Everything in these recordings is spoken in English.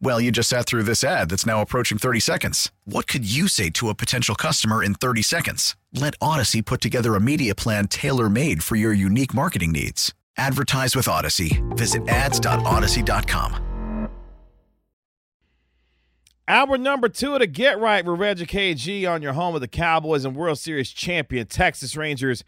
Well, you just sat through this ad that's now approaching 30 seconds. What could you say to a potential customer in 30 seconds? Let Audacy put together a media plan tailor made for your unique marketing needs. Advertise with Audacy. Visit ads.audacy.com. Hour number two of the Get Right with Reggie KG on your home of the Cowboys and World Series champion Texas Rangers.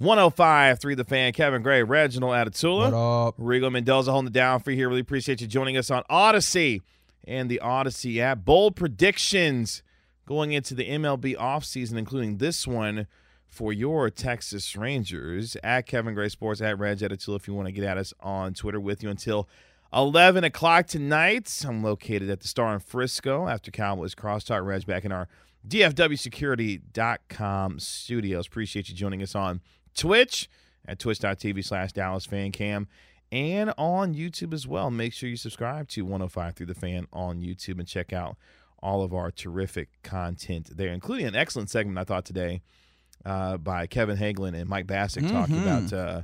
105 3 the fan, Kevin Gray, Reginald Atatula. What up? Rigo Mendoza holding it down for you here. Really appreciate you joining us on Audacy and the Audacy app. Bold predictions going into the MLB offseason, including this one for your Texas Rangers at Kevin Gray Sports at Reg Atatula if you want to get at us on Twitter with you until 11 o'clock tonight. I'm located at the Star in Frisco after Cowboys Crosstalk. Reg back in our DFWsecurity.com studios. Appreciate you joining us on Twitch at twitch.tv slash Dallas Fan Cam and on YouTube as well. Make sure you subscribe to 105 Through the Fan on YouTube and check out all of our terrific content there, including an excellent segment I thought today uh, by Kevin Hagelin and Mike Bacsik talking about uh,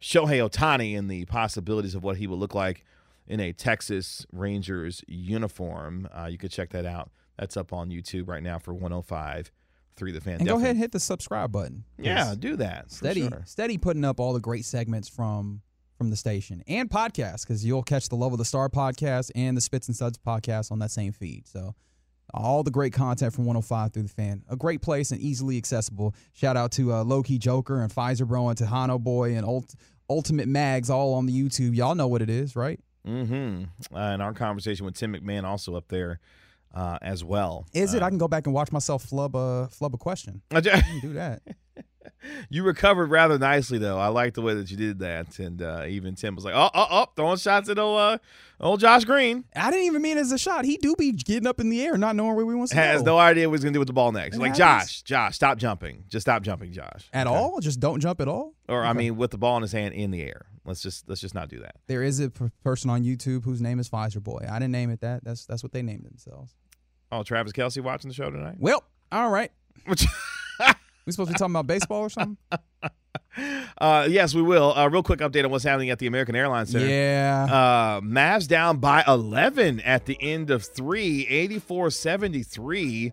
Shohei Ohtani and the possibilities of what he would look like in a Texas Rangers uniform. Uh, you could check that out. That's up on YouTube right now for 105 Through the Fan. And go ahead and hit the subscribe button. Yeah, do that. for Steady, sure. steady putting up all the great segments from from the station and podcasts because you'll catch the Love of the Star podcast and the Spits and Suds podcast on that same feed. So all the great content from 105 through the fan. A great place and easily accessible. Shout out to uh, Loki Joker and Pfizer Bro and Tejano Boy and Ult- Ultimate Mags all on the YouTube. Y'all know what it is, right? Mm-hmm. Uh, and our conversation with Tim McMahon also up there uh, as well. Is it? Uh, I can go back and watch myself flub a flub a question. I ju- I can do that. you recovered rather nicely, though. I like the way that you did that. And uh, even Tim was like, oh, oh, oh, throwing shots at old, uh, old Josh Green. I didn't even mean it as a shot. He do be getting up in the air, not knowing where we want to Has go. no idea what he's going to do with the ball next. Like. Josh, Josh, stop jumping. Just stop jumping, Josh. at Okay? all. Just don't jump at all. Or, I mean, with the ball in his hand in the air. Let's just let's just not do that. There is a p- person on YouTube whose name is Pfizer Boy. I didn't name it that. That's that's what they named themselves. Oh, Travis Kelce watching the show tonight? Well, all right. We supposed to be talking about baseball or something? uh, yes, we will. Uh, real quick update on what's happening at the American Airlines Center. Yeah. Uh, Mavs down by 11 at the end of three, 84 73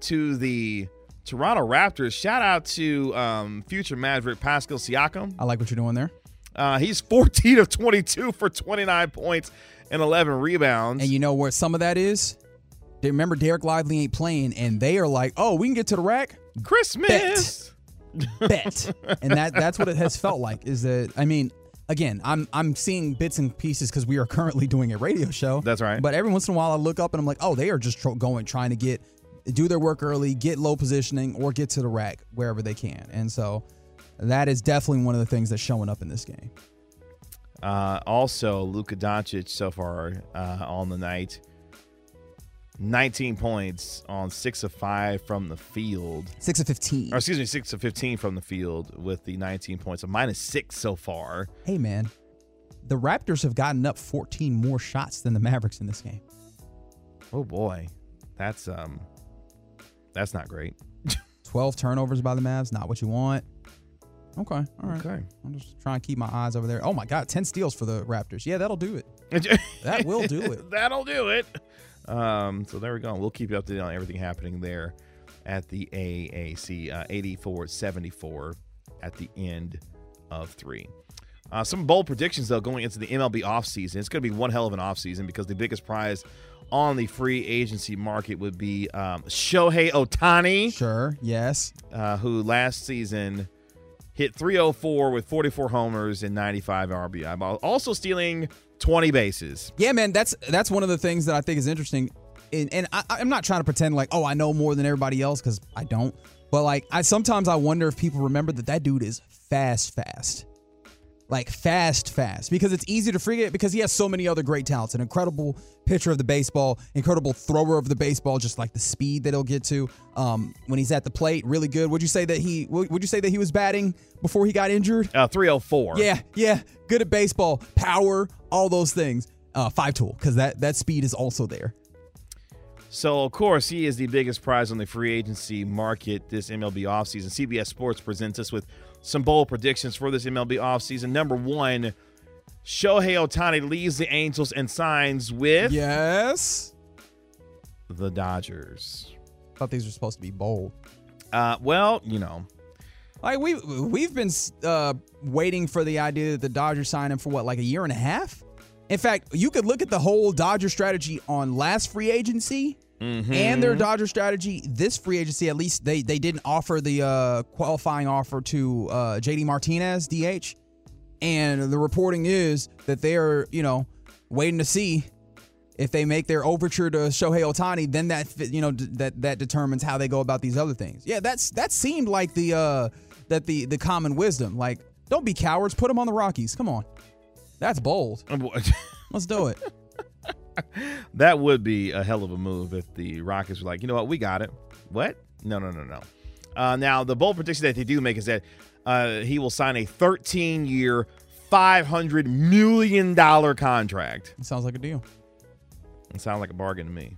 to the Toronto Raptors. Shout out to um, future Maverick Pascal Siakam. I like what you're doing there. Uh, he's 14 of 22 for 29 points and 11 rebounds. And you know where some of that is? They remember Dereck Lively ain't playing, and they are like, "Oh, we can get to the rack." Christmas. Bet, and that that's what it has felt like. Is that I mean, again, I'm I'm seeing bits and pieces because we are currently doing a radio show. That's right. But every once in a while, I look up and I'm like, oh, they are just tro- going trying to get do their work early, get low positioning, or get to the rack wherever they can. And so that is definitely one of the things that's showing up in this game. Uh, also, Luka Doncic so far uh, on the night. 19 points on 6 of 5 from the field. Six of fifteen. Or excuse me, 6 of 15 from the field with the 19 points. A minus 6 so far. Hey man, the Raptors have gotten up 14 more shots than the Mavericks in this game. Oh boy. That's um that's not great. 12 turnovers by the Mavs, not what you want. Okay, all right. Okay. I'm just trying to keep my eyes over there. Oh my God, 10 steals for the Raptors. Yeah, that'll do it. That will do it. That'll do it. Um, so there we go. We'll keep you updated on everything happening there at the AAC. Uh, 84-74 at the end of three. Uh, some bold predictions, though, going into the MLB offseason. It's going to be one hell of an offseason because the biggest prize on the free agency market would be um, Shohei Ohtani, Sure, yes. uh, who last season hit 304 with 44 homers and 95 RBI, while also stealing 20 bases. Yeah, man, that's that's one of the things that I think is interesting. And, and I, I'm not trying to pretend like, oh, I know more than everybody else because I don't. But like, I sometimes I wonder if people remember that that dude is fast, fast, like fast, fast. Because it's easy to forget because he has so many other great talents. An incredible pitcher of the baseball, incredible thrower of the baseball, just like the speed that he'll get to um, when he's at the plate. Really good. Would you say that he? Would you say that he was batting before he got injured? Uh, 304. Yeah, yeah. Good at baseball, power, all those things. Uh, five tool because that that speed is also there. So, of course, he is the biggest prize on the free agency market this MLB offseason. CBS Sports presents us with some bold predictions for this MLB offseason. Number one, Shohei Ohtani leaves the Angels and signs with Yes. the Dodgers. Thought these were supposed to be bold. Uh, well, you know, Like we we've been uh, waiting for the idea that the Dodgers sign him for what, like a year and a half. In fact, you could look at the whole Dodger strategy on last free agency and their Dodger strategy this free agency. At least they they didn't offer the uh, qualifying offer to uh, JD Martinez, DH, and the reporting is that they are you know waiting to see if they make their overture to Shohei Ohtani, then that you know that that determines how they go about these other things. Yeah, that's that seemed like the uh that the the common wisdom. Like, don't be cowards. Put them on the Rockies. Come on, that's bold. Let's do it. that would be a hell of a move if the Rockets were like, you know what, we got it. What? No, no, no, no. Uh, now, the bold prediction that they do make is that uh, he will sign a 13 year, $500 million contract. It sounds like a deal. It sounds like a bargain to me.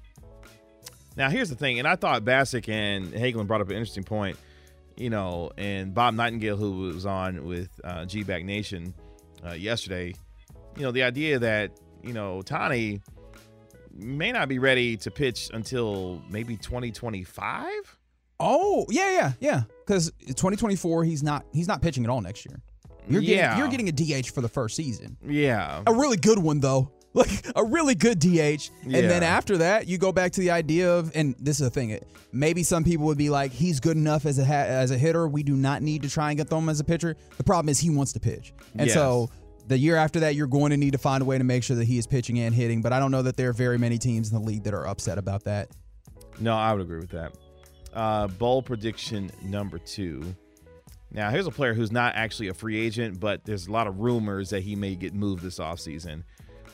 Now, here's the thing, and I thought Bacsik and Hagelin brought up an interesting point, you know, and Bob Nightingale, who was on with uh, G Back Nation uh, yesterday, you know, the idea that, you know, Tani may not be ready to pitch until maybe 2025. Oh yeah, yeah, yeah. Because 2024, he's not he's not pitching at all next year. You're getting Yeah. you're getting a DH for the first season. Yeah. a really good one though like a really good DH and then after that you go back to the idea of and this is the thing it- maybe some people would be like he's good enough as a ha- as a hitter we do not need to try and get them as a pitcher the problem is he wants to pitch and Yes. so the year after that you're going to need to find a way to make sure that he is pitching and hitting but I don't know that there are very many teams in the league that are upset about that No, I would agree with that. Uh, bold prediction number two. Now, here's a player who's not actually a free agent, but there's a lot of rumors that he may get moved this offseason.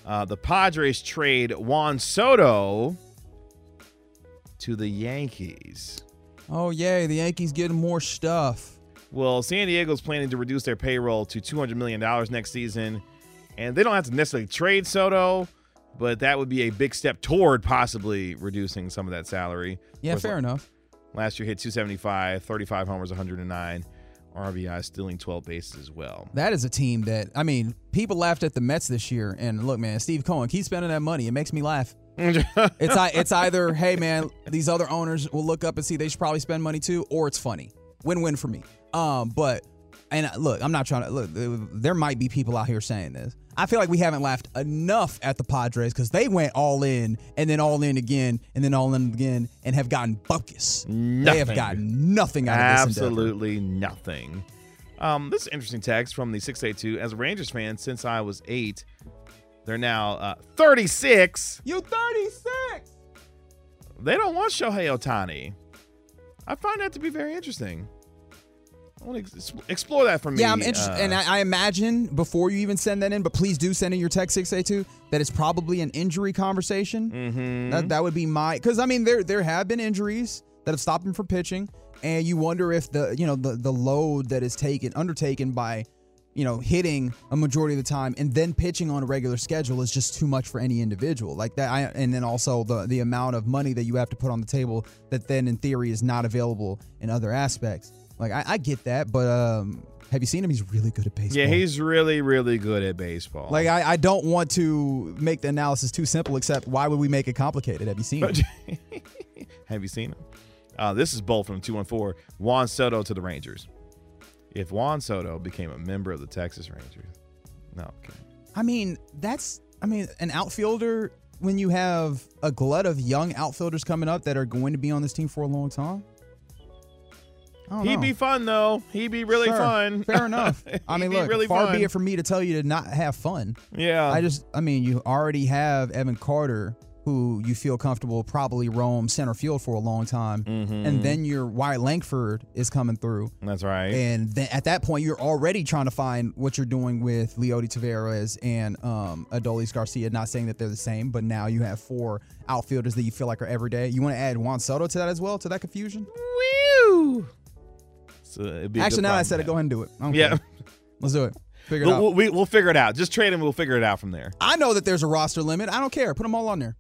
Uh, the Padres trade Juan Soto to the Yankees. oh yay the Yankees getting more stuff Well, San Diego's planning to reduce their payroll to $200 million next season, and they don't have to necessarily trade Soto, but that would be a big step toward possibly reducing some of that salary. yeah course, fair enough Last year hit 275, 35 homers, 109 RBI, stealing 12 bases as well. That is a team that I mean, people laughed at the Mets this year, and look, man, Steve Cohen keep spending that money. It makes me laugh. It's it's either hey man, these other owners will look up and see they should probably spend money too, or it's funny. Win-win for me. Um, but and uh, look, I'm not trying to look. There might be people out here saying this. I feel like we haven't laughed enough at the Padres because they went all in and then all in again and then all in again and have gotten buckus. They have gotten nothing out of this. Absolutely nothing. Um, this is an interesting text from the 682. As a Rangers fan since I was eight, they're now uh, 36. You 36. They don't want Shohei Ohtani. I find that to be very interesting. I want to explore that for me. Yeah, I'm interested, uh, and I, I imagine before you even send that in, but please do send in your text six eight two that it's probably an injury conversation. mhm. That that would be my because I mean there there have been injuries that have stopped him from pitching, and you wonder if the you know the the load that is taken undertaken by you know hitting a majority of the time and then pitching on a regular schedule is just too much for any individual like that. I, and then also the the amount of money that you have to put on the table that then in theory is not available in other aspects. Like I, I get that, but um, have you seen him? He's really good at baseball. yeah, he's really, really good at baseball. like I, I don't want to make the analysis too simple. Except why would we make it complicated? Have you seen him? Have you seen him? Uh, this is both from 214. Juan Soto to the Rangers. If Juan Soto became a member of the Texas Rangers, no, okay. I mean, that's I mean, an outfielder when you have a glut of young outfielders coming up that are going to be on this team for a long time. I don't He'd know. be fun though. He'd be really Sure. fun. Fair enough. I He'd mean, be look, really far fun. be it for me to tell you to not have fun. Yeah. I just, I mean, you already have Evan Carter, who you feel comfortable probably roam center field for a long time, Mm-hmm. and then your Wyatt Langford is coming through, That's right. and then at that point you're already trying to find what you're doing with Leody Taveras and um, Adolis Garcia. Not saying that they're the same, but now you have four outfielders that you feel like are every day. You want to add Juan Soto to that as well, to that confusion? Woo! So it'd be Actually, now I said it, go ahead and do it. I don't Yeah. care. let's do it. Figure it We'll, out. we'll, we- we'll figure it out. Just trade him. We'll figure it out from there. I know that there's a roster limit. I don't care. Put them all on there.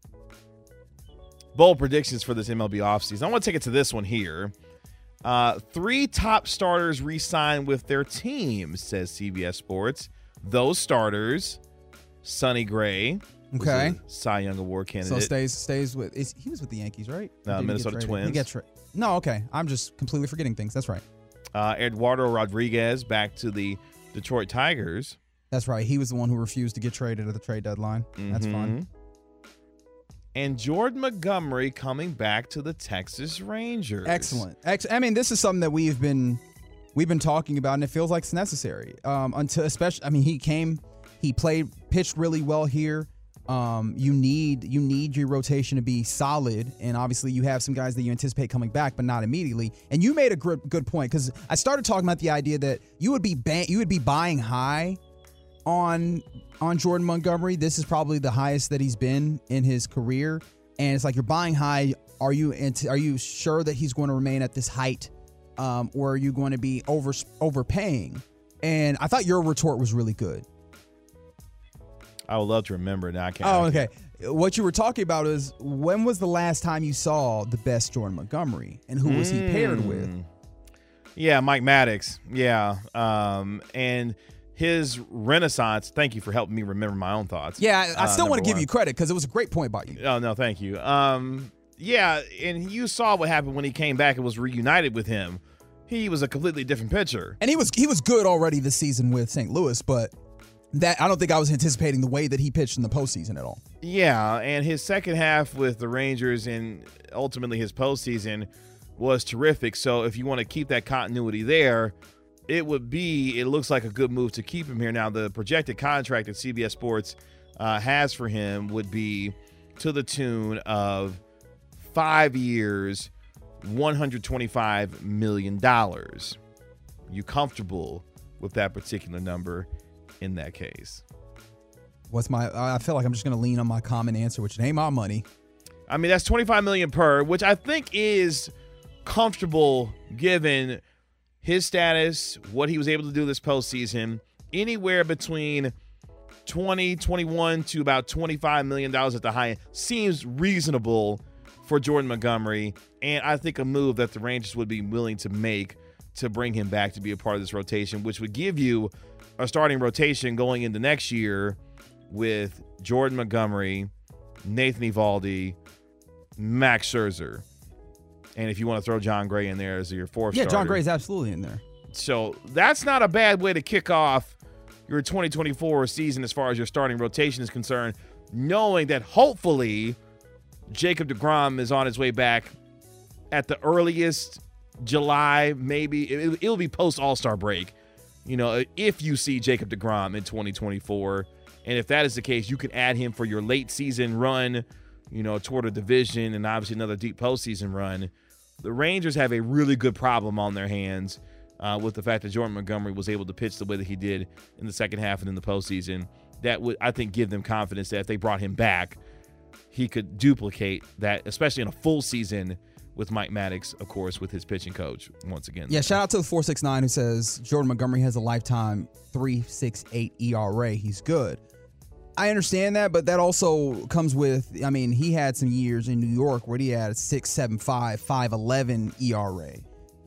Bold predictions for this MLB offseason. I want to take it to this one here. Uh, three top starters re-signed with their teams, says CBS Sports. Those starters, Sonny Gray, Okay. a Cy Young Award candidate. So stays stays with. Is, he was with the Yankees, right? Uh, Or did he get Minnesota traded? Twins. He gets tra- no, okay. I'm just completely forgetting things. That's right. Uh, Eduardo Rodriguez back to the Detroit Tigers. That's right. He was the one who refused to get traded at the trade deadline. That's fun. Mhm. And Jordan Montgomery coming back to the Texas Rangers. Excellent. Ex- I mean, this is something that we've been we've been talking about, and it feels like it's necessary. Um, until especially, I mean, he came, he played, pitched really well here. Um, you need you need your rotation to be solid, and obviously you have some guys that you anticipate coming back, but not immediately. And you made a good good point because I started talking about the idea that you would be you would be buying high on on Jordan Montgomery. This is probably the highest that he's been in his career, and it's like you're buying high. Are you are you sure that he's going to remain at this height, um, or are you going to be over overpaying? And I thought your retort was really good. I would love to remember. Now I can't. Oh, I can't. okay. What you were talking about is when was the last time you saw the best Jordan Montgomery, and who was he paired with? Mm. Yeah, Mike Maddux. Yeah. Um, and his renaissance. Thank you for helping me remember my own thoughts. Yeah, I, I Uh, still want to give one. you credit because it was a great point by you. Oh no, thank you. Um, yeah, and you saw what happened when he came back and was reunited with him. He was a completely different pitcher. And he was he was good already this season with St. Louis, but that I don't think I was anticipating the way that he pitched in the postseason at all. Yeah, and his second half with the Rangers and ultimately his postseason was terrific. So if you want to keep that continuity there, it would be. It looks like a good move to keep him here. Now the projected contract that CBS Sports uh, has for him would be to the tune of five years, one hundred twenty-five million dollars. You comfortable with that particular number? In that case. What's my? I feel like I'm just going to lean on my common answer, which ain't my money. I mean, that's 25 million per, which I think is comfortable given his status, what he was able to do this postseason, anywhere between 20, 21 to about 25 million dollars at the high end seems reasonable for Jordan Montgomery, and I think a move that the Rangers would be willing to make to bring him back to be a part of this rotation, which would give you a starting rotation going into next year with Jordan Montgomery, Nathan Eovaldi, Max Scherzer. And if you want to throw Jon Gray in there as your fourth Yeah, John starter. Gray's absolutely in there. So that's not a bad way to kick off your 2024 season as far as your starting rotation is concerned, knowing that hopefully Jacob DeGrom is on his way back at the earliest July, maybe. It'll be post All Star break, you know, if you see Jacob DeGrom in 2024. And if that is the case, you can add him for your late season run, you know, toward a division and obviously another deep postseason run. The Rangers have a really good problem on their hands uh, with the fact that Jordan Montgomery was able to pitch the way that he did in the second half and in the postseason. That would, I think, give them confidence that if they brought him back, he could duplicate that, especially in a full season with Mike Maddux, of course, with his pitching coach once again. Yeah, shout out to the 469 who says Jordan Montgomery has a lifetime 368 ERA. He's good. I understand that, but that also comes with, I mean, he had some years in New York where he had a 675, 511 ERA.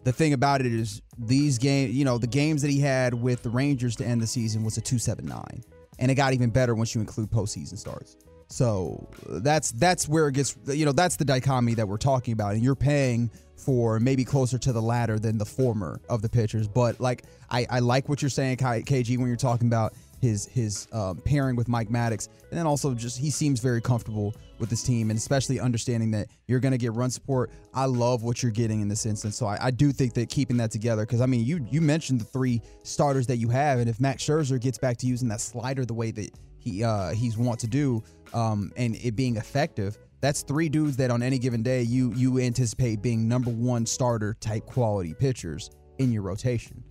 The thing about it is these games, you know, the games that he had with the Rangers to end the season was a 279. And it got even better once you include postseason starts. So that's that's where it gets you know that's the dichotomy that we're talking about. And you're paying for maybe closer to the latter than the former of the pitchers. But like I, I like what you're saying KG when you're talking about his his um, pairing with Mike Maddux, and then also just he seems very comfortable with this team, and especially understanding that you're going to get run support. I love what you're getting in this instance, so I, I do think that keeping that together, because I mean, you you mentioned the three starters that you have, and if Max Scherzer gets back to using that slider the way that he uh, he's want to do, um, and it being effective. That's three dudes that on any given day you you anticipate being number one starter type quality pitchers in your rotation.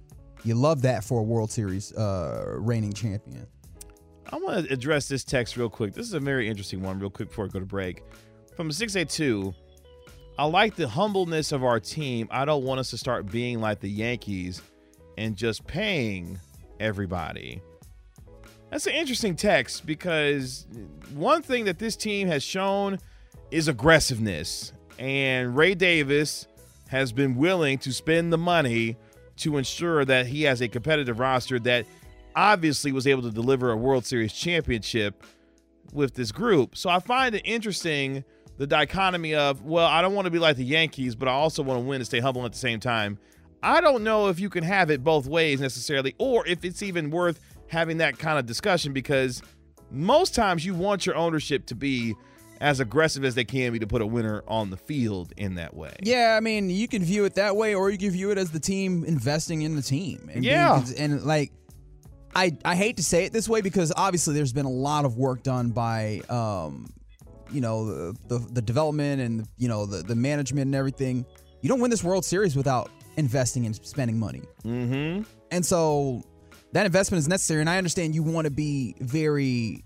You love that for a World Series uh, reigning champion. I want to address this text real quick. This is a very interesting one, real quick before I go to break. From a 682, I like the humbleness of our team. I don't want us to start being like the Yankees and just paying everybody. That's an interesting text because one thing that this team has shown is aggressiveness. And Ray Davis has been willing to spend the money to ensure that he has a competitive roster that obviously was able to deliver a World Series championship with this group. So I find it interesting the dichotomy of, well, I don't want to be like the Yankees, but I also want to win and stay humble at the same time. I don't know if you can have it both ways necessarily, or if it's even worth having that kind of discussion because most times you want your ownership to be as aggressive as they can be to put a winner on the field in that way. Yeah, I mean, you can view it that way, or you can view it as the team investing in the team. And yeah, being, and like, I I hate to say it this way because obviously there's been a lot of work done by, um, you know, the, the the development and you know the the management and everything. You don't win this World Series without investing and spending money. Mm-hmm. And so that investment is necessary. And I understand you want to be very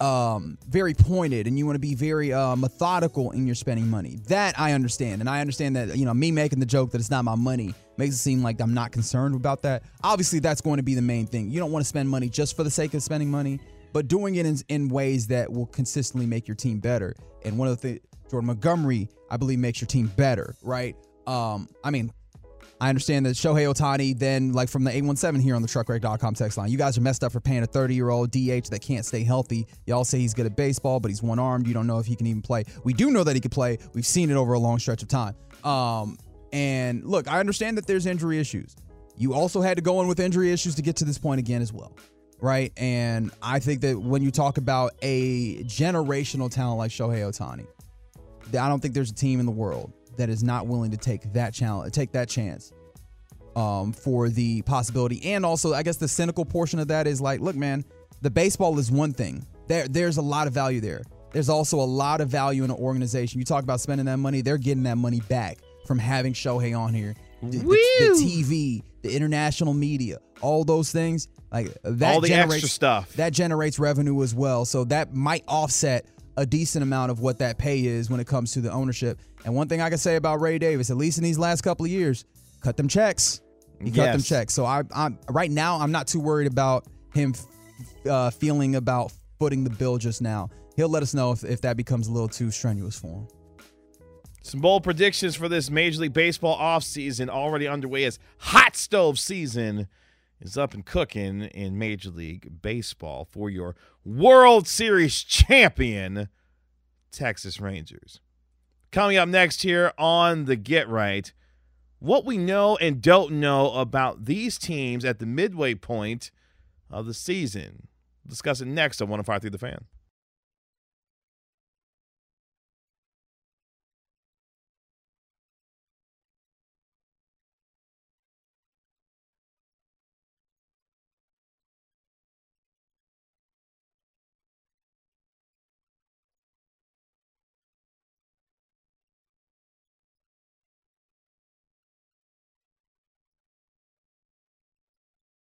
um, very pointed and you want to be very uh, methodical in your spending money. That I understand. And I understand that, you know, me making the joke that it's not my money makes it seem like I'm not concerned about that. Obviously, that's going to be the main thing. You don't want to spend money just for the sake of spending money, but doing it in, in ways that will consistently make your team better. And one of the things, Jordan Montgomery, I believe, makes your team better, right? Um, I mean, I understand that Shohei Ohtani, then, like from the 817 here on the truckwreck.com text line, you guys are messed up for paying a 30 year old DH that can't stay healthy. Y'all say he's good at baseball, but he's one armed. You don't know if he can even play. We do know that he can play. We've seen it over a long stretch of time. Um, and look, I understand that there's injury issues. You also had to go in with injury issues to get to this point again as well. Right. And I think that when you talk about a generational talent like Shohei Ohtani, I don't think there's a team in the world that is not willing to take that challenge, take that chance um, for the possibility. And also, I guess the cynical portion of that is like, look, man, the baseball is one thing. There, there's a lot of value there. There's also a lot of value in an organization. You talk about spending that money, they're getting that money back from having Shohei on here. The, the, the TV, the international media, all those things, like that all the generates extra stuff that generates revenue as well. So that might offset a decent amount of what that pay is when it comes to the ownership. And one thing I can say about Ray Davis, at least in these last couple of years, cut them checks. He cut them checks. So I, I'm right now. I'm not too worried about him uh, feeling about footing the bill just now. He'll let us know if, if that becomes a little too strenuous for him. Some bold predictions for this Major League Baseball offseason already underway as hot stove season is up and cooking in Major League Baseball for your World Series champion, Texas Rangers. Coming up next here on the Get Right, what we know and don't know about these teams at the midway point of the season. discuss it next on 105 The Fan.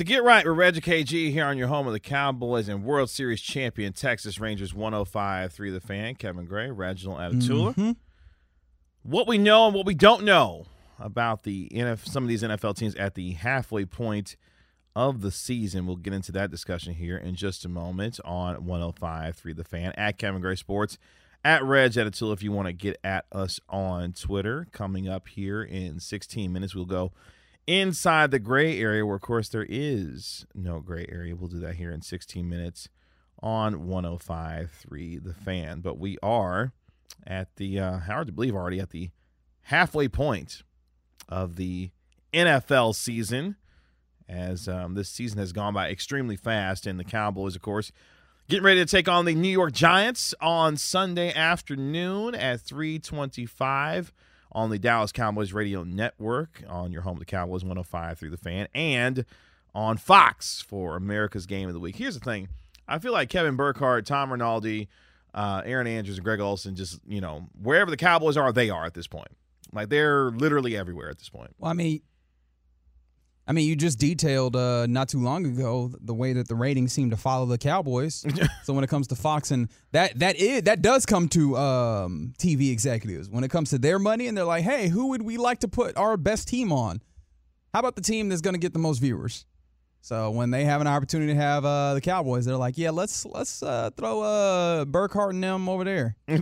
to get right with Reggie KG here on your home of the Cowboys and World Series champion Texas Rangers 105 3 the fan. Kevin Gray, Reginald Atatula. Mhm. What we know and what we don't know about the NF, some of these NFL teams at the halfway point of the season. We'll get into that discussion here in just a moment on 105 3 the fan at Kevin Gray Sports. At Reg Atatula, if you want to get at us on Twitter. Coming up here in 16 minutes, we'll go inside the gray area, where of course there is no gray area. We'll do that here in 16 minutes on 105.3 The Fan. But we are at the uh, hard to believe already at the halfway point of the NFL season, as um, this season has gone by extremely fast, and the Cowboys, of course. Getting ready to take on the New York Giants on Sunday afternoon at 325 on the Dallas Cowboys Radio Network on your home of the Cowboys 105 through the fan and on Fox for America's Game of the Week. Here's the thing. I feel like Kevin Burkhardt, Tom Rinaldi, uh, Erin Andrews, and Greg Olsen just, you know, wherever the Cowboys are, they are at this point. Like they're literally everywhere at this point. Well, I mean, I mean, you just detailed uh, not too long ago the way that the ratings seem to follow the Cowboys. so when it comes to Fox and that that is that does come to um, TV executives when it comes to their money and they're like, hey, who would we like to put our best team on? How about the team that's going to get the most viewers? So when they have an opportunity to have uh, the Cowboys, they're like, yeah, let's let's uh, throw uh, Burkhardt and them over there.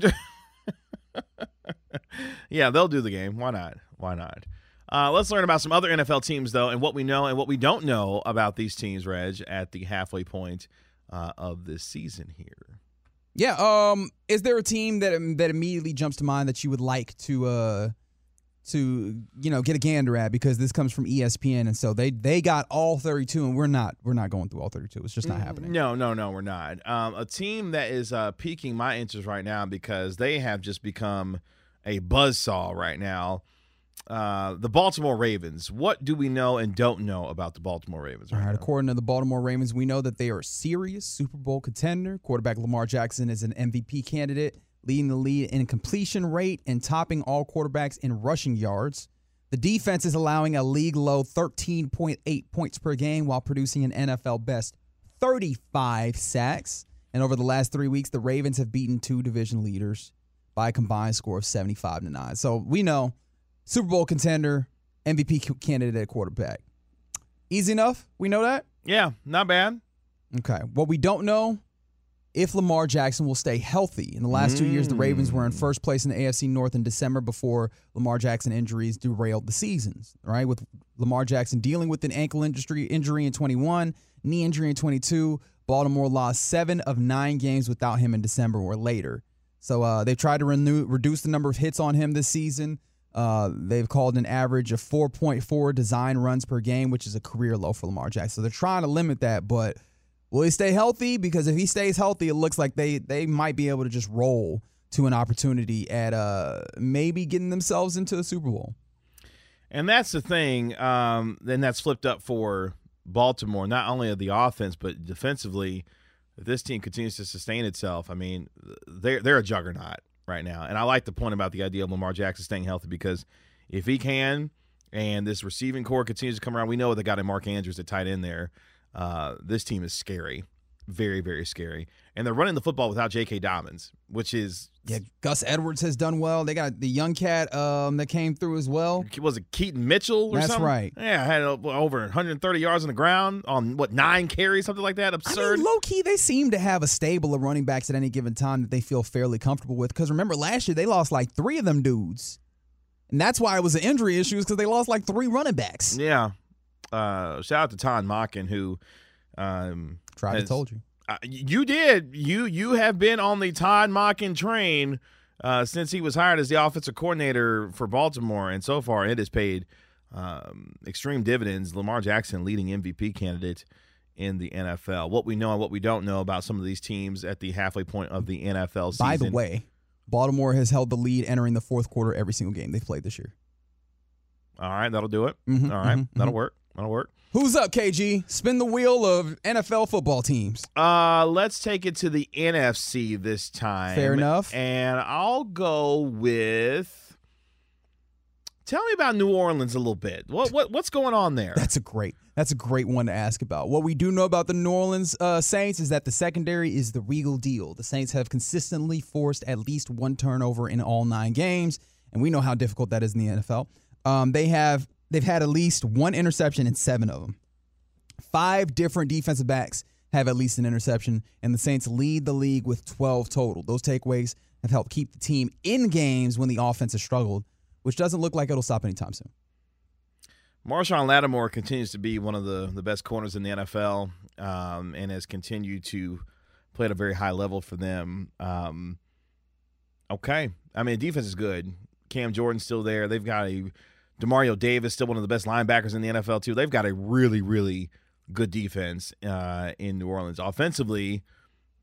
yeah, they'll do the game. Why not? Why not? Uh, let's learn about some other NFL teams, though, and what we know and what we don't know about these teams, Reg, at the halfway point uh, of this season here. Yeah. Um. Is there a team that that immediately jumps to mind that you would like to uh to you know get a gander at because this comes from ESPN and so they they got all 32 and we're not we're not going through all 32. It's just not happening. No, no, no, we're not. Um, a team that is uh, piquing my interest right now because they have just become a buzzsaw right now. Uh, the Baltimore Ravens. What do we know and don't know about the Baltimore Ravens? All Right right, now? according to the Baltimore Ravens, we know that they are a serious Super Bowl contender. Quarterback Lamar Jackson is an MVP candidate, leading the lead in completion rate and topping all quarterbacks in rushing yards. The defense is allowing a league low 13.8 points per game while producing an NFL best 35 sacks. And over the last three weeks, the Ravens have beaten two division leaders by a combined score of 75 to 9. So we know Super Bowl contender, MVP candidate at quarterback. Easy enough. We know that. Yeah, not bad. Okay. What we don't know if Lamar Jackson will stay healthy. In the last two years, the Ravens were in first place in the AFC North in December before Lamar Jackson injuries derailed the seasons. Right, with Lamar Jackson dealing with an ankle injury injury in 21, knee injury in 22. Baltimore lost seven of nine games without him in December or later. So uh, they've tried to renew, reduce the number of hits on him this season. Uh, they've called an average of 4.4 design runs per game, which is a career low for Lamar Jackson. So they're trying to limit that, but will he stay healthy? Because if he stays healthy, it looks like they they might be able to just roll to an opportunity at uh maybe getting themselves into the Super Bowl. And that's the thing. Um, then that's flipped up for Baltimore, not only of the offense, but defensively. If this team continues to sustain itself, I mean, they're they're a juggernaut right now. And I like the point about the idea of Lamar Jackson staying healthy because if he can, and this receiving core continues to come around, we know they got a Mark Andrews at tight end there. Uh, this team is scary, very very scary, and they're running the football without J.K. Dobbins, which is Yeah, Gus Edwards has done well. They got the young cat um that came through as well. was it Keaton Mitchell or That's something? right. Yeah, had uh, over 130 yards on the ground on what nine carries, something like that. Absurd. I mean, low key, they seem to have a stable of running backs at any given time that they feel fairly comfortable with. Because remember, last year they lost like three of them dudes, and that's why it was an injury issue, because they lost like three running backs. yeah, uh, shout out to Todd Monken who um, Tried to told you. uh, you did. You you have been on the Todd Monken train uh, since he was hired as the offensive coordinator for Baltimore, and so far it has paid um, extreme dividends. Lamar Jackson, leading MVP candidate in the NFL. What we know and what we don't know about some of these teams at the halfway point of the NFL season. By the way, Baltimore has held the lead entering the fourth quarter every single game they've played this year. all right, that'll do it. Mhm, All right, mhm, that'll mhm. work. That'll work. Who's up, KG? Spin the wheel of NFL football teams. Uh, let's take it to the NFC this time. Fair enough. And I'll go with. Tell me about New Orleans a little bit. What what what's going on there? That's a great. That's a great one to ask about. What we do know about the New Orleans uh, Saints is that the secondary is the regal deal. The Saints have consistently forced at least one turnover in all nine games, and we know how difficult that is in the NFL. Um, they have they've had at least one interception in seven of them. Five different defensive backs have at least an interception, and the Saints lead the league with 12 total. Those takeaways have helped keep the team in games when the offense has struggled, which doesn't look like it'll stop anytime soon. Marshon Lattimore continues to be one of the, the best corners in the NFL um, and has continued to play at a very high level for them. Um, okay. I mean, defense is good. Cam Jordan's still there. They've got a Demario Davis, still one of the best linebackers in the NFL, too. They've got a really, really good defense uh, in New Orleans. Offensively,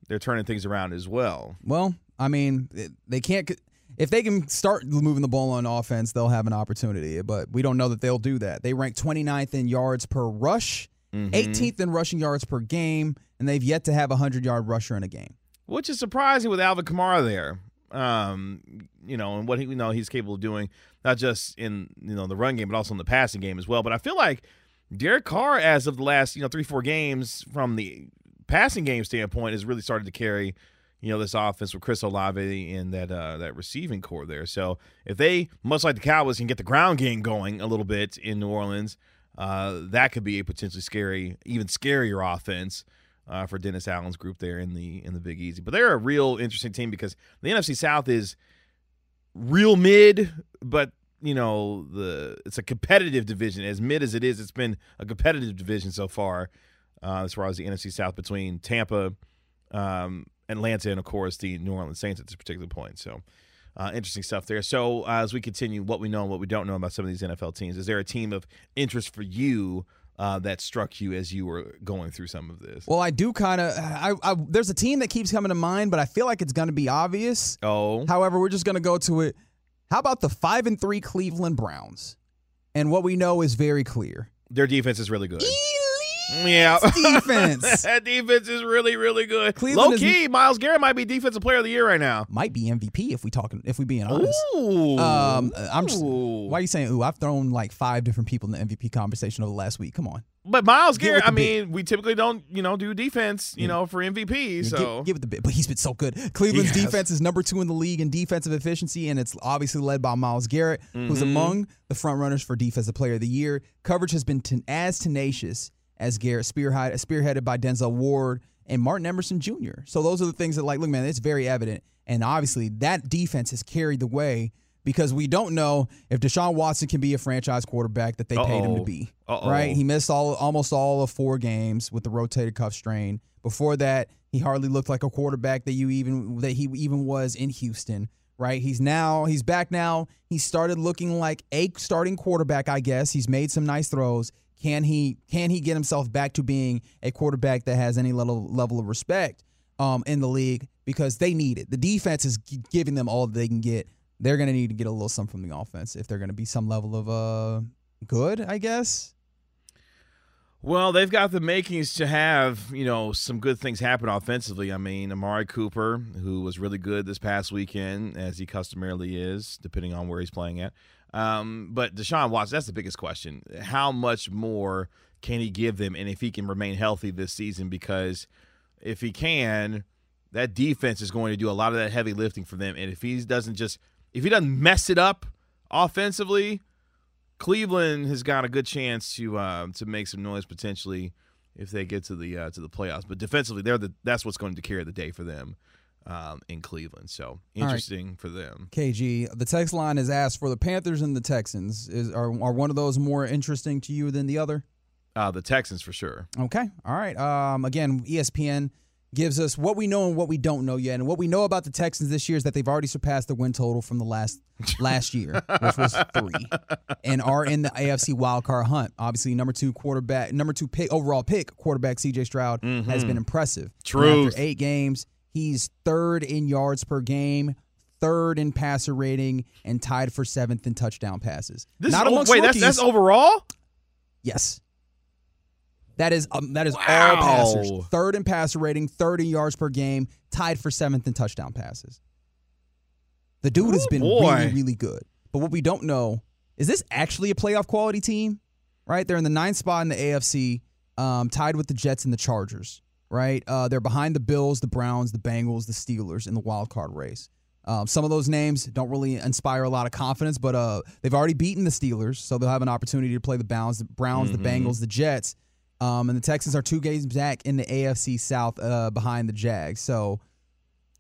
they're turning things around as well. Well, I mean, they can't. If they can start moving the ball on offense, they'll have an opportunity. But we don't know that they'll do that. They rank 29th in yards per rush, Mhm. 18th in rushing yards per game, and they've yet to have a 100 yard rusher in a game. which is surprising with Alvin Kamara there. Um, you know, and what he you know he's capable of doing, not just in you know the run game, but also in the passing game as well. But I feel like Derek Carr, as of the last you know three four games, from the passing game standpoint, has really started to carry you know this offense with Chris Olave and that uh, that receiving core there. So if they, much like the Cowboys, can get the ground game going a little bit in New Orleans, uh, that could be a potentially scary, even scarier offense uh, for Dennis Allen's group there in the in the Big Easy. But they're a real interesting team because the NFC South is real mid, but you know the it's a competitive division. As mid as it is, it's been a competitive division so far. Uh, as far as the NFC South between Tampa, um, Atlanta, and of course the New Orleans Saints at this particular point. So. Uh, interesting stuff there. So, uh, as we continue, what we know and what we don't know about some of these NFL teams, is there a team of interest for you uh, that struck you as you were going through some of this? Well, I do kind of. I, I there's a team that keeps coming to mind, but I feel like it's going to be obvious. Oh, However, we're just going to go to it. How about the five and three Cleveland Browns? And what we know is very clear. their defense is really good. Elite Yeah. defense. that defense is really, really good. Cleveland Low key, Myles Garrett might be defensive player of the year right now. Might be MVP if we talking if we being honest. Ooh. Um, I'm just, why are you saying ooh? I've thrown like five different people in the MVP conversation over the last week. Come on, But Myles Garrett, I bit. mean, we typically don't, you know, do defense, you Yeah. know, for MVP. Yeah, So give, it the bit. But he's been so good. Cleveland's Yes. defense is number two in the league in defensive efficiency, and it's obviously led by Myles Garrett, who's Mhm. among the front runners for defensive player of the year. Coverage has been ten- as tenacious as Garrett, spearhead, spearheaded by Denzel Ward and Martin Emerson Jr. So those are the things that, like, look, man, it's very evident, and obviously that defense has carried the way. Because we don't know if Deshaun Watson can be a franchise quarterback that they paid him to be. Uh-oh. Right? He missed all almost all of four games with the rotator cuff strain. Before that, he hardly looked like a quarterback that you even that he even was in Houston. Right? He's now he's back now. He started looking like a starting quarterback, I guess. He's made some nice throws. Can he can he get himself back to being a quarterback that has any level level of respect um, in the league? Because they need it. The defense is giving them all they can get. They're going to need to get a little something from the offense if they're going to be some level of uh good, I guess. Well, they've got the makings to have, you know, some good things happen offensively. I mean, Amari Cooper, who was really good this past weekend, as he customarily is, depending on where he's playing at. Um, but Deshaun Watson, that's the biggest question. How much more can he give them, and if he can remain healthy this season? Because if he can, that defense is going to do a lot of that heavy lifting for them. And if he doesn't just, if he doesn't mess it up offensively, Cleveland has got a good chance to uh, to make some noise potentially if they get to the uh, to the playoffs. But defensively, they're the that's what's going to carry the day for them um, in Cleveland. So right. interesting for them. KG, the text line is asked for the Panthers and the Texans. Is are, are one of those more interesting to you than the other? Uh, the Texans for sure. Okay. All right. Um, again, ESPN gives us what we know and what we don't know yet. And what we know about the Texans this year is that they've already surpassed the win total from the last last year, which was three, and are in the AFC wildcard hunt. Obviously, number two quarterback, number two pick overall pick quarterback CJ Stroud has been impressive. Truth. After eight games, he's third in yards per game. Third in passer rating and tied for seventh in touchdown passes. This Not is, amongst wait, that's rookies. that's overall. Yes. That is um, that is all Wow. passers. Third in passer rating, third in yards per game, tied for seventh in touchdown passes. The dude has Oh, been boy. really, really good. But what we don't know is this actually a playoff quality team? Right? They're in the ninth spot in the AFC, um, tied with the Jets and the Chargers. Right? Uh, they're behind the Bills, the Browns, the Bengals, the Steelers in the wild card race. Um, some of those names don't really inspire a lot of confidence, but uh, they've already beaten the Steelers, so they'll have an opportunity to play the Browns, the Browns, the Bengals, the Jets, um, and the Texans are two games back in the AFC South uh, behind the Jags. So,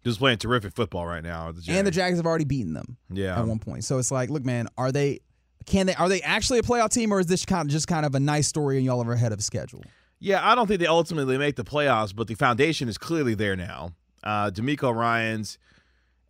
Just playing terrific football right now. The and the Jags. Jags have already beaten them Yeah. at one point. So it's like, look, man, are they? Can they? Are they actually a playoff team, or is this kind of just kind of a nice story and y'all are ahead of schedule? Yeah, I don't think they ultimately make the playoffs, but the foundation is clearly there now. Uh, DeMeco Ryans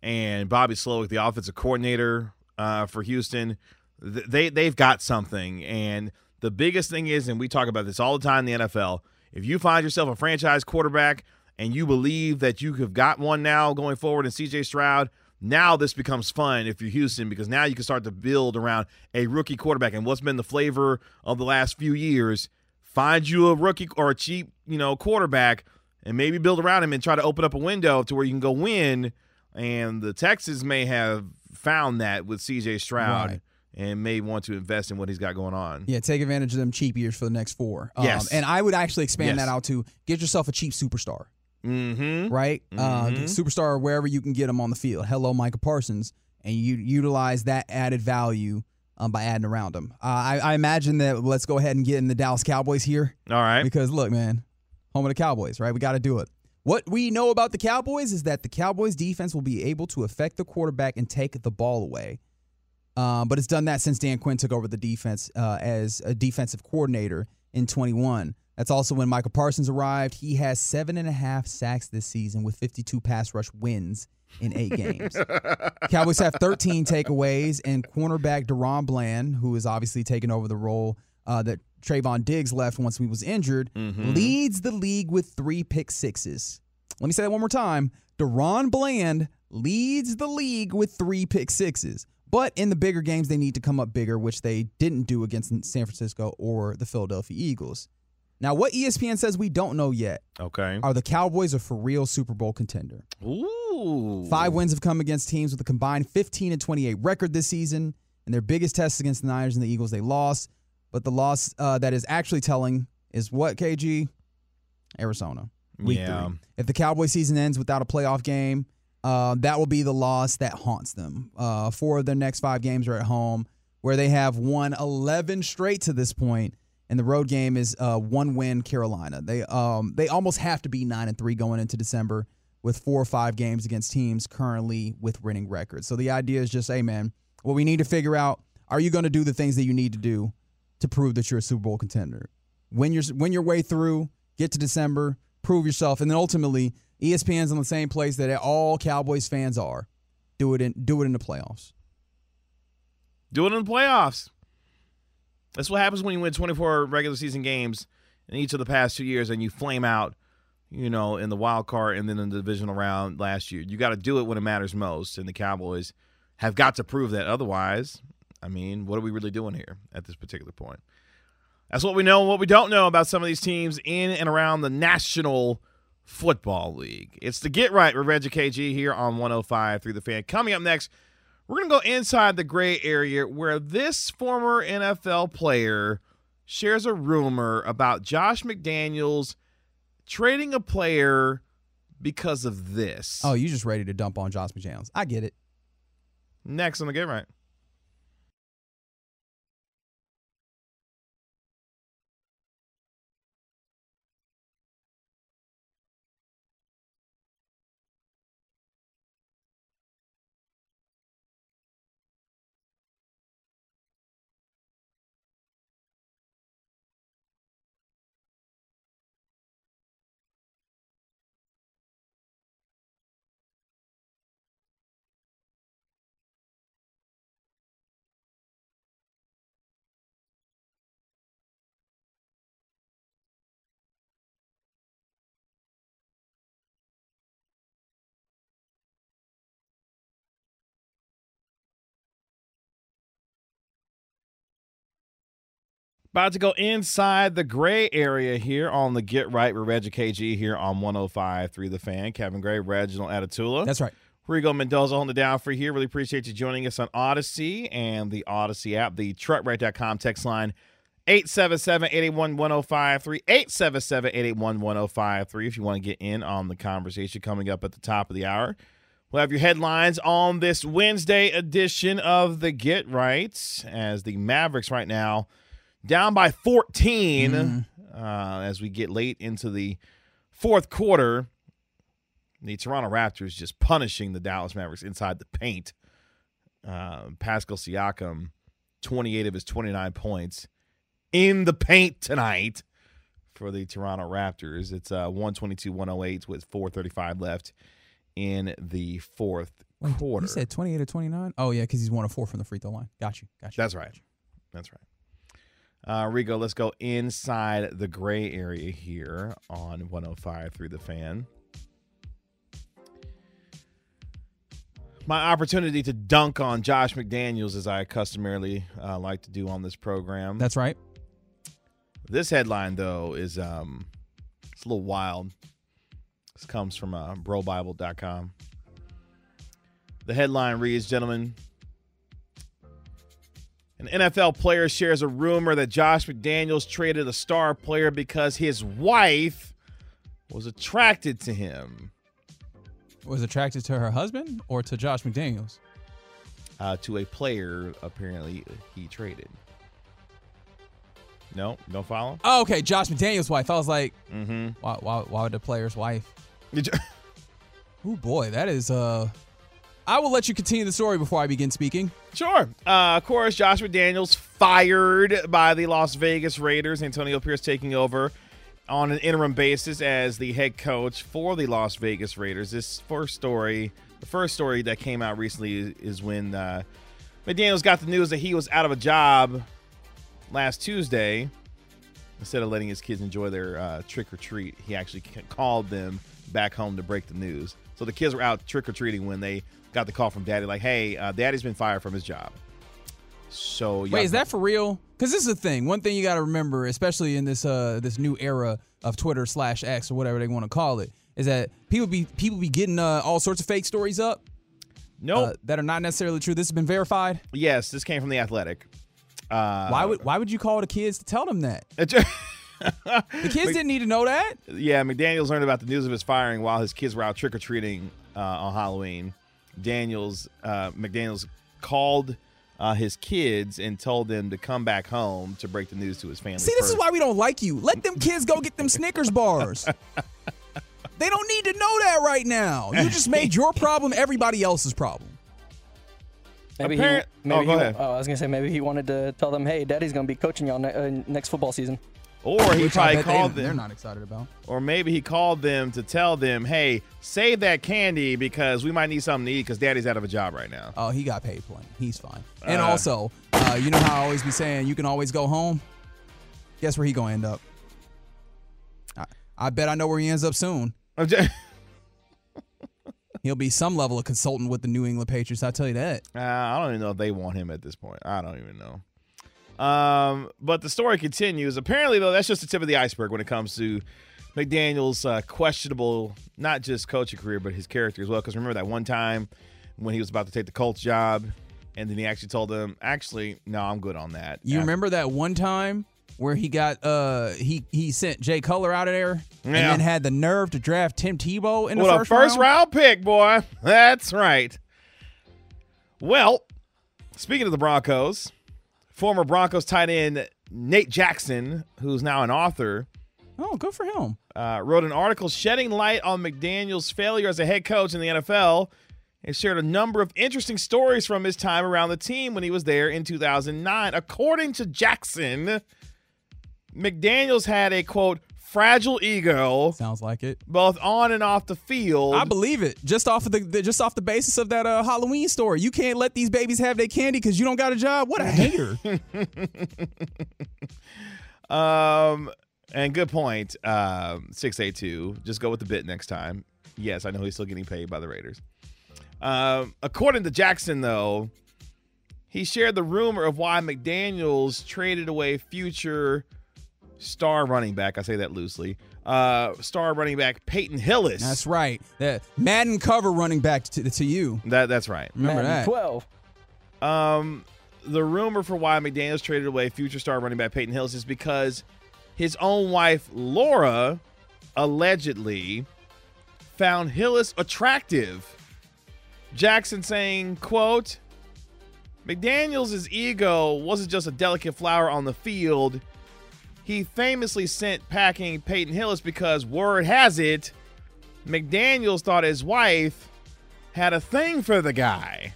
and Bobby Slowik, the offensive coordinator uh, for Houston, th- they they've got something. And the biggest thing is, and we talk about this all the time in the NFL, if you find yourself a franchise quarterback and you believe that you have got one now going forward in CJ Stroud, now this becomes fun if you're Houston because now you can start to build around a rookie quarterback. And what's been the flavor of the last few years? Find you a rookie or a cheap, you know, quarterback and maybe build around him and try to open up a window to where you can go win. And the Texans may have found that with CJ Stroud Right. and may want to invest in what he's got going on. Yeah, take advantage of them cheap years for the next four. Um, Yes. and I would actually expand Yes. that out to get yourself a cheap superstar. Mm-hmm. right? Uh, Mhm. superstar wherever you can get him on the field. Hello, Micah Parsons, and you utilize that added value um, by adding around him. Uh, I, I imagine that let's go ahead and get in the Dallas Cowboys here All right. because look, man, home of the Cowboys, right? We got to do it. What we know about the Cowboys is that the Cowboys defense will be able to affect the quarterback and take the ball away. Um, but it's done that since Dan Quinn took over the defense uh, as a defensive coordinator in 21. That's also when Michael Parsons arrived. He has seven and a half sacks this season with 52 pass rush wins in eight games. Cowboys have 13 takeaways, and cornerback DaRon Bland, who is obviously taking over the role uh, that Trevon Diggs left once he was injured, leads the league with three pick sixes. Let me say that one more time. DaRon Bland leads the league with three pick sixes. But in the bigger games, they need to come up bigger, which they didn't do against San Francisco or the Philadelphia Eagles. Now, what ESPN says we don't know yet Okay. are the Cowboys a for real Super Bowl contender. Ooh. Five wins have come against teams with a combined 15 and 28 record this season, and their biggest test against the Niners and the Eagles they lost. But the loss uh, that is actually telling is what KG, Arizona, week Yeah. three. If the Cowboy season ends without a playoff game, uh, that will be the loss that haunts them. Uh, four of their next five games are at home, where they have won 11 straight to this point, and the road game is uh, one win Carolina. They um they almost have to be nine and three going into December with four or five games against teams currently with winning records. So the idea is just, hey man, what we need to figure out: Are you going to do the things that you need to do to prove that you're a Super Bowl contender? Win your win your way through, get to December, prove yourself, and then ultimately, ESPN's in the same place that all Cowboys fans are. Do it in do it in the playoffs. Do it in the playoffs. That's what happens when you win 24 regular season games in each of the past two years and you flame out, you know, in the wild card and then in the divisional round last year. You got to do it when it matters most. And the Cowboys have got to prove that. Otherwise, I mean, what are we really doing here at this particular point? That's what we know and what we don't know about some of these teams in and around the National Football League. It's the Get Right with Reggie KG here on 105 through the fan. Coming up next, we're going to go inside the gray area where this former NFL player shares a rumor about Josh McDaniels trading a player because of this. Oh, you just ready to dump on Josh McDaniels? I get it. Next on the Get Right. About to go inside the gray area here on the Get Right with Reggie KG here on 105.3 The Fan. Kevin Gray, Reginald Atatula. That's right. Rigo Mendoza on the down for here. Really appreciate you joining us on Audacy and the Audacy app, the truckwright.com text line 877-881-1053, 877-881-1053 if you want to get in on the conversation coming up at the top of the hour. We'll have your headlines on this Wednesday edition of the Get Right as the Mavericks right now down by 14 Mm-hmm. uh, as we get late into the fourth quarter. The Toronto Raptors just punishing the Dallas Mavericks inside the paint. Uh, Pascal Siakam, 28 of his 29 points in the paint tonight for the Toronto Raptors. It's uh, 122 108 with 435 left in the fourth Wait, quarter. You said 28 or 29? Oh, yeah, because he's one of four from the free throw line. Got you. Got you. That's right. That's right. Uh, Rigo, let's go inside the gray area here on 105 through the fan. My opportunity to dunk on Josh McDaniels, as I customarily uh, like to do on this program. That's right. This headline, though, is um, it's a little wild. This comes from uh, BroBible.com. The headline reads, "Gentlemen, an NFL player shares a rumor that Josh McDaniels traded a star player because his wife was attracted to him." Was attracted to her husband or to Josh McDaniels? Uh, to a player apparently he traded. No, don't follow. Oh, okay. Josh McDaniels' wife. I was like, Mm-hmm. why, why, why would the player's wife? Oh, boy. That is, uh, I will let you continue the story before I begin speaking. Sure. Uh, of course, Joshua Daniels fired by the Las Vegas Raiders. Antonio Pierce taking over on an interim basis as the head coach for the Las Vegas Raiders. This first story, the first story that came out recently is when uh, McDaniels got the news that he was out of a job last Tuesday. Instead of letting his kids enjoy their uh, trick or treat, he actually called them back home to break the news. So the kids were out trick or treating when they got the call from daddy, like, hey, uh, daddy's been fired from his job. So, Wait, is that for real? Because this is the thing. One thing you got to remember, especially in this uh this new era of Twitter slash X or whatever they want to call it, is that people be people be getting uh, all sorts of fake stories up Nope. uh, that are not necessarily true. This has been verified. yes, this came from the Athletic. Uh, why would why would you call the kids to tell them that? The kids didn't need to know that. yeah, McDaniels learned about the news of his firing while his kids were out trick or treating uh, on Halloween. Daniels, uh, McDaniels called uh, his kids and told them to come back home to break the news to his family. See, this is why we don't like you. Let them kids go get them Snickers bars. they don't need to know that right now. You just made your problem everybody else's problem. Maybe Apparent- he, maybe oh, go he, ahead. oh, I was gonna say maybe he wanted to tell them, hey, Daddy's gonna be coaching y'all ne- uh, next football season. Or he Which probably called they, they're them, not excited about. or maybe he called them to tell them, "Hey, save that candy because we might need something to eat because Daddy's out of a job right now." Oh, he got paid plenty. He's fine. And Uh. also, uh, you know how I always be saying you can always go home. Guess where he gonna end up? I, I bet I know where he ends up soon. He'll be some level of consultant with the New England Patriots. I tell you that. Uh, I don't even know if they want him at this point. I don't even know. Um, but the story continues. Apparently, though, that's just the tip of the iceberg when it comes to McDaniel's uh, questionable, not just coaching career, but his character as well. Because remember that one time when he was about to take the Colts job, and then he actually told them, "Actually, no, I'm good on that." You After- remember that one time where he got uh he he sent Jay Cutler out of there and then had the nerve to draft Tim Tebow in the first, a first round? round pick, boy. That's right. Well, speaking of the Broncos, former Broncos tight end Nate Jackson, who's now an author, Oh, good for him. uh, wrote an article shedding light on McDaniel's failure as a head coach in the NFL and shared a number of interesting stories from his time around the team when he was there in 2009. According to Jackson, McDaniels had a quote fragile ego Sounds like it. both on and off the field. I believe it. Just off of the, the just off the basis of that uh, Halloween story. You can't let these babies have their candy because you don't got a job. What a hater. Um, and good point. Um, six eight two. Just go with the bit next time. Yes, I know he's still getting paid by the Raiders. Um, according to Jackson, though, he shared the rumor of why McDaniels traded away future star running back. I say that loosely. Uh, star running back Peyton Hillis. That's right. That Madden cover running back to, to you. That that's right. Remember Madden that? 12. Um, the rumor for why McDaniels traded away future star running back Peyton Hillis is because his own wife Laura allegedly found Hillis attractive. Jackson saying, "quote McDaniels' ego wasn't just a delicate flower on the field. He famously sent packing Peyton Hillis because word has it, McDaniels thought his wife had a thing for the guy."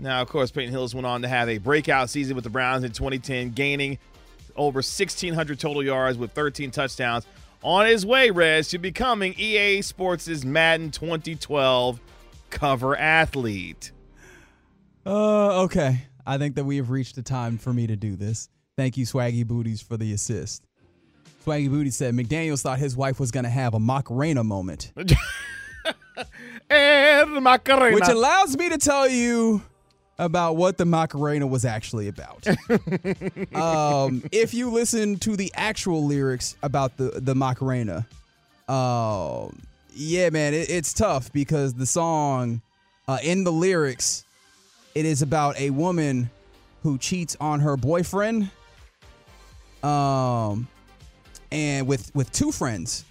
Now, of course, Peyton Hillis went on to have a breakout season with the Browns in 2010, gaining over 1,600 total yards with 13 touchdowns. On his way, Rez, to becoming EA Sports' Madden 2012 cover athlete. Uh, okay. I think that we have reached the time for me to do this. Thank you, Swaggy Booties, for the assist. Swaggy Booty said McDaniels thought his wife was going to have a Macarena moment, And Macarena. which allows me to tell you about what the Macarena was actually about. um, if you listen to the actual lyrics about the the Macarena, um, yeah, man, it, it's tough because the song uh, in the lyrics, it is about a woman who cheats on her boyfriend, um, and with with two friends,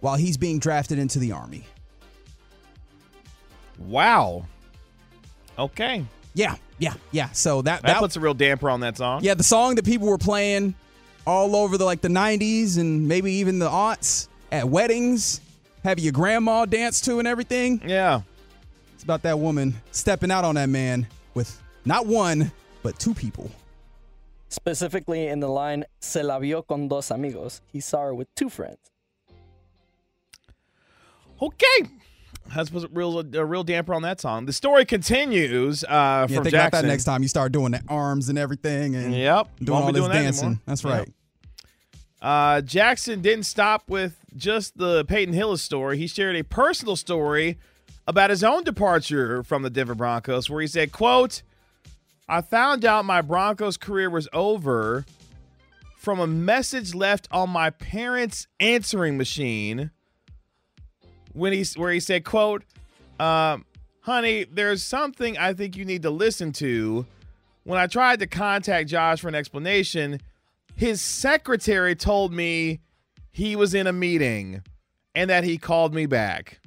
while he's being drafted into the army. wow. Okay. Yeah, yeah, yeah. So that That, that puts a real damper on that song. Yeah, the song that people were playing all over the like the 90s and maybe even the aughts at weddings, have your grandma dance to and everything. Yeah. It's about that woman stepping out on that man with not one, but two people. Specifically in the line, se la vio con dos amigos. He saw her with two friends. Okay. That's was a real a real damper on that song. The story continues uh, Yeah, from think Jackson. about that next time you start doing the arms and everything and Yep. doing Won't all this doing dancing. anymore. That's Yep. right. Uh, Jackson didn't stop with just the Peyton Hillis story. He shared a personal story about his own departure from the Denver Broncos, where he said, "quote I found out my Broncos career was over from a message left on my parents' answering machine." When he where he said, "quote um, Honey, there's something I think you need to listen to." When I tried to contact Josh for an explanation, his secretary told me he was in a meeting and that he called me back.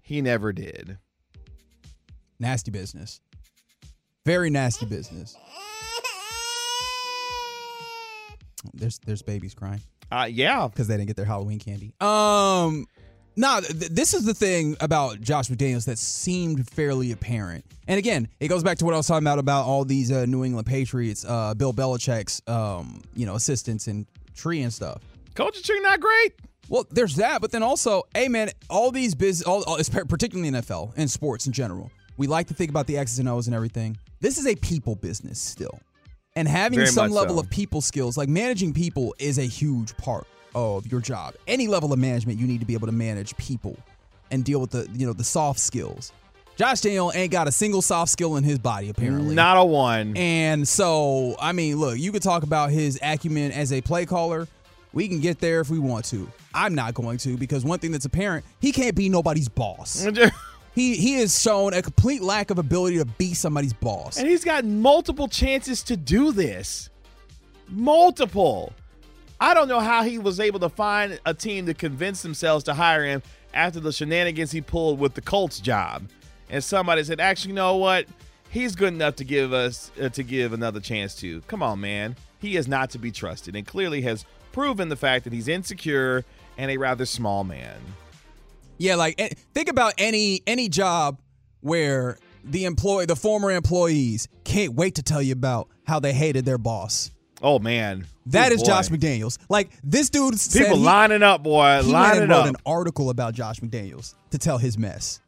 He never did. Nasty business. Very nasty business. There's there's babies crying. Uh, yeah. because they didn't get their Halloween candy. Um, no, th- this is the thing about Josh McDaniels that seemed fairly apparent. And again, it goes back to what I was talking about about all these uh, New England Patriots, uh, Bill Belichick's, um, you know, assistants and tree and stuff. Coaching tree not great. Well, there's that, but then also, hey man, all these business, all, all, particularly NFL and sports in general, we like to think about the X's and O's and everything. This is a people business still, and having Very some level so. of people skills, like managing people, is a huge part of your job. Any level of management, you need to be able to manage people and deal with the you know the soft skills. Josh Daniel ain't got a single soft skill in his body apparently. Not a one. And so, I mean, look, you could talk about his acumen as a play caller. We can get there if we want to. I'm not going to because one thing that's apparent, he can't be nobody's boss. He he has shown a complete lack of ability to be somebody's boss. and he's got multiple chances to do this. Multiple. I don't know how he was able to find a team to convince themselves to hire him after the shenanigans he pulled with the Colts job. And somebody said, "Actually, you know what? He's good enough to give us uh, to give another chance to." Come on, man. He is not to be trusted and clearly has proven the fact that he's insecure and a rather small man. Yeah, like eh, think about any any job where the employee, the former employees, can't wait to tell you about how they hated their boss. Oh man. That Oh, is boy. Josh McDaniels. Like this dude People he- lining up, boy. He went lining wrote up. an article about Josh McDaniels to tell his mess.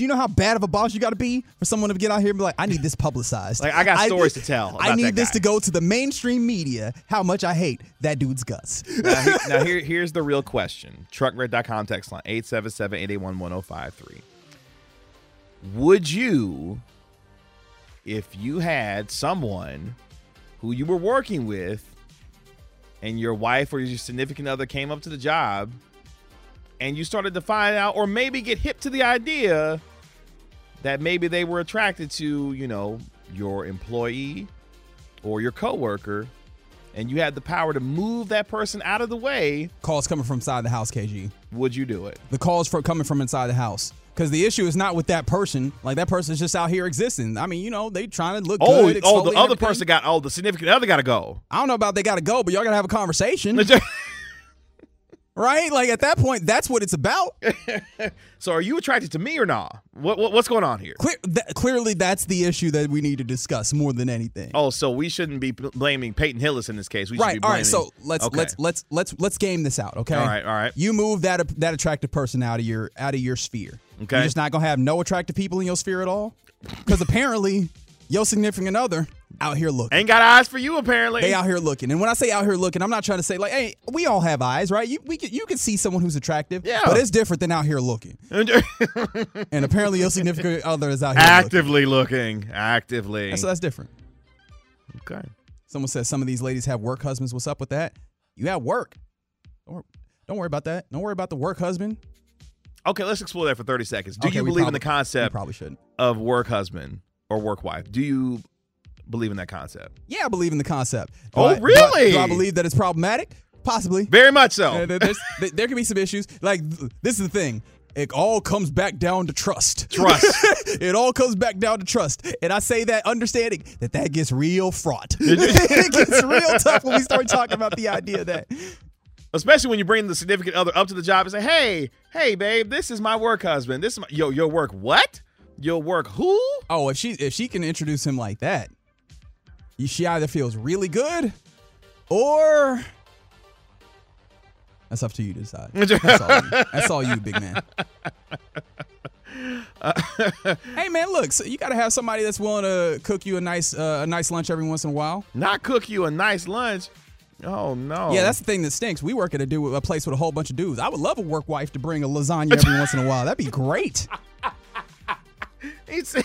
Do you know how bad of a boss you got to be for someone to get out here and be like, "I need this publicized. Like, I got stories to tell I need this to go to the mainstream media. How much I hate that dude's guts." now, he- now here, here's the real question. Truckred.com text line 877-881-1053. Would you if you had someone who you were working with and your wife or your significant other came up to the job and you started to find out or maybe get hip to the idea that maybe they were attracted to, you know, your employee or your coworker and you had the power to move that person out of the way, Calls coming from inside the house, KG. would you do it? The calls for coming from inside the house. Because the issue is not with that person. Like that person's just out here existing. I mean, you know, they trying to look Oh, good. oh, the other everything. person got oh, the significant other got to go. I don't know about they got to go, but y'all got to have a conversation, right? Like at that point, that's what it's about. so are you attracted to me or not? What, what what's going on here? Clear, th- clearly, that's the issue that we need to discuss more than anything. Oh, so we shouldn't be blaming Peyton Hillis in this case. We should right. be blaming. right. So let's Okay. let's let's let's let's game this out. Okay. All right, all right. You move that that attractive person out of your out of your sphere. Okay. You're just not gonna have no attractive people in your sphere at all, because apparently your significant other out here looking. ain't got eyes for you apparently. They out here looking, and when I say out here looking, I'm not trying to say like, hey, we all have eyes, right? You we can, you can see someone who's attractive, Yeah. but it's different than out here looking. And apparently, your significant other is out here. Actively looking, actively. So that's different. okay. Someone says some of these ladies have work husbands. What's up with that? You have work. Don't don't worry about that. Don't worry about the work husband. Okay, let's explore that for 30 seconds. Do Okay, you believe in the concept probably shouldn't. of work husband or work wife? Do you believe in that concept? Yeah, I believe in the concept. Do Oh, I- do I- really? Do I, believe that it's problematic? Possibly. Very much so. There- there can be some issues. Like this is the thing. It all comes back down to trust. Trust. it all comes back down to trust. And I say that understanding that that gets real fraught. it gets real tough when we start talking about the idea that Especially when you bring the significant other up to the job and say, "Hey, hey, babe, this is my work husband. This is my yo, your work what? Your work who? oh, if she if she can introduce him like that, she either feels really good or that's up to you to decide. That's all you, that's all you big man. hey man, look, so you got to have somebody that's willing to cook you a nice uh, a nice lunch every once in a while. Not cook you a nice lunch. Oh no. Yeah, that's the thing that stinks. We work at a do a place with a whole bunch of dudes. I would love a work wife to bring a lasagna every once in a while. That'd be great. He's-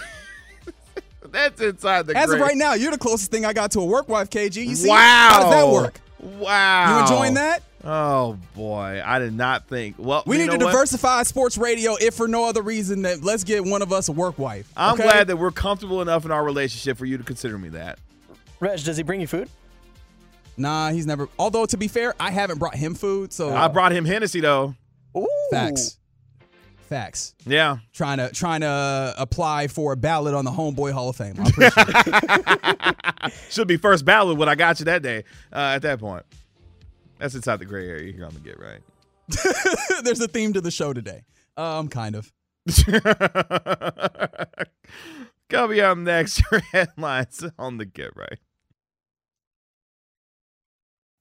that's inside the. As of right now, you're the closest thing I got to a work wife, KG. You see? wow. How does that work? Wow. You enjoying that? Oh boy, I did not think. Well, We need to what? diversify sports radio, if for no other reason that let's get one of us a work wife. I'm okay? glad that we're comfortable enough in our relationship for you to consider me that. Reg, does he bring you food? Nah, he's never. Although to be fair, I haven't brought him food, so I brought him Hennessy though. Ooh. facts, facts. Yeah. Trying to trying to apply for a ballot on the Homeboy Hall of Fame. I appreciate it. Should be first ballot when I got you that day. Uh, at that point, that's inside the gray area. You're gonna get right. There's a theme to the show today. Um, kind of. Coming up next, your headlines on the Get Right.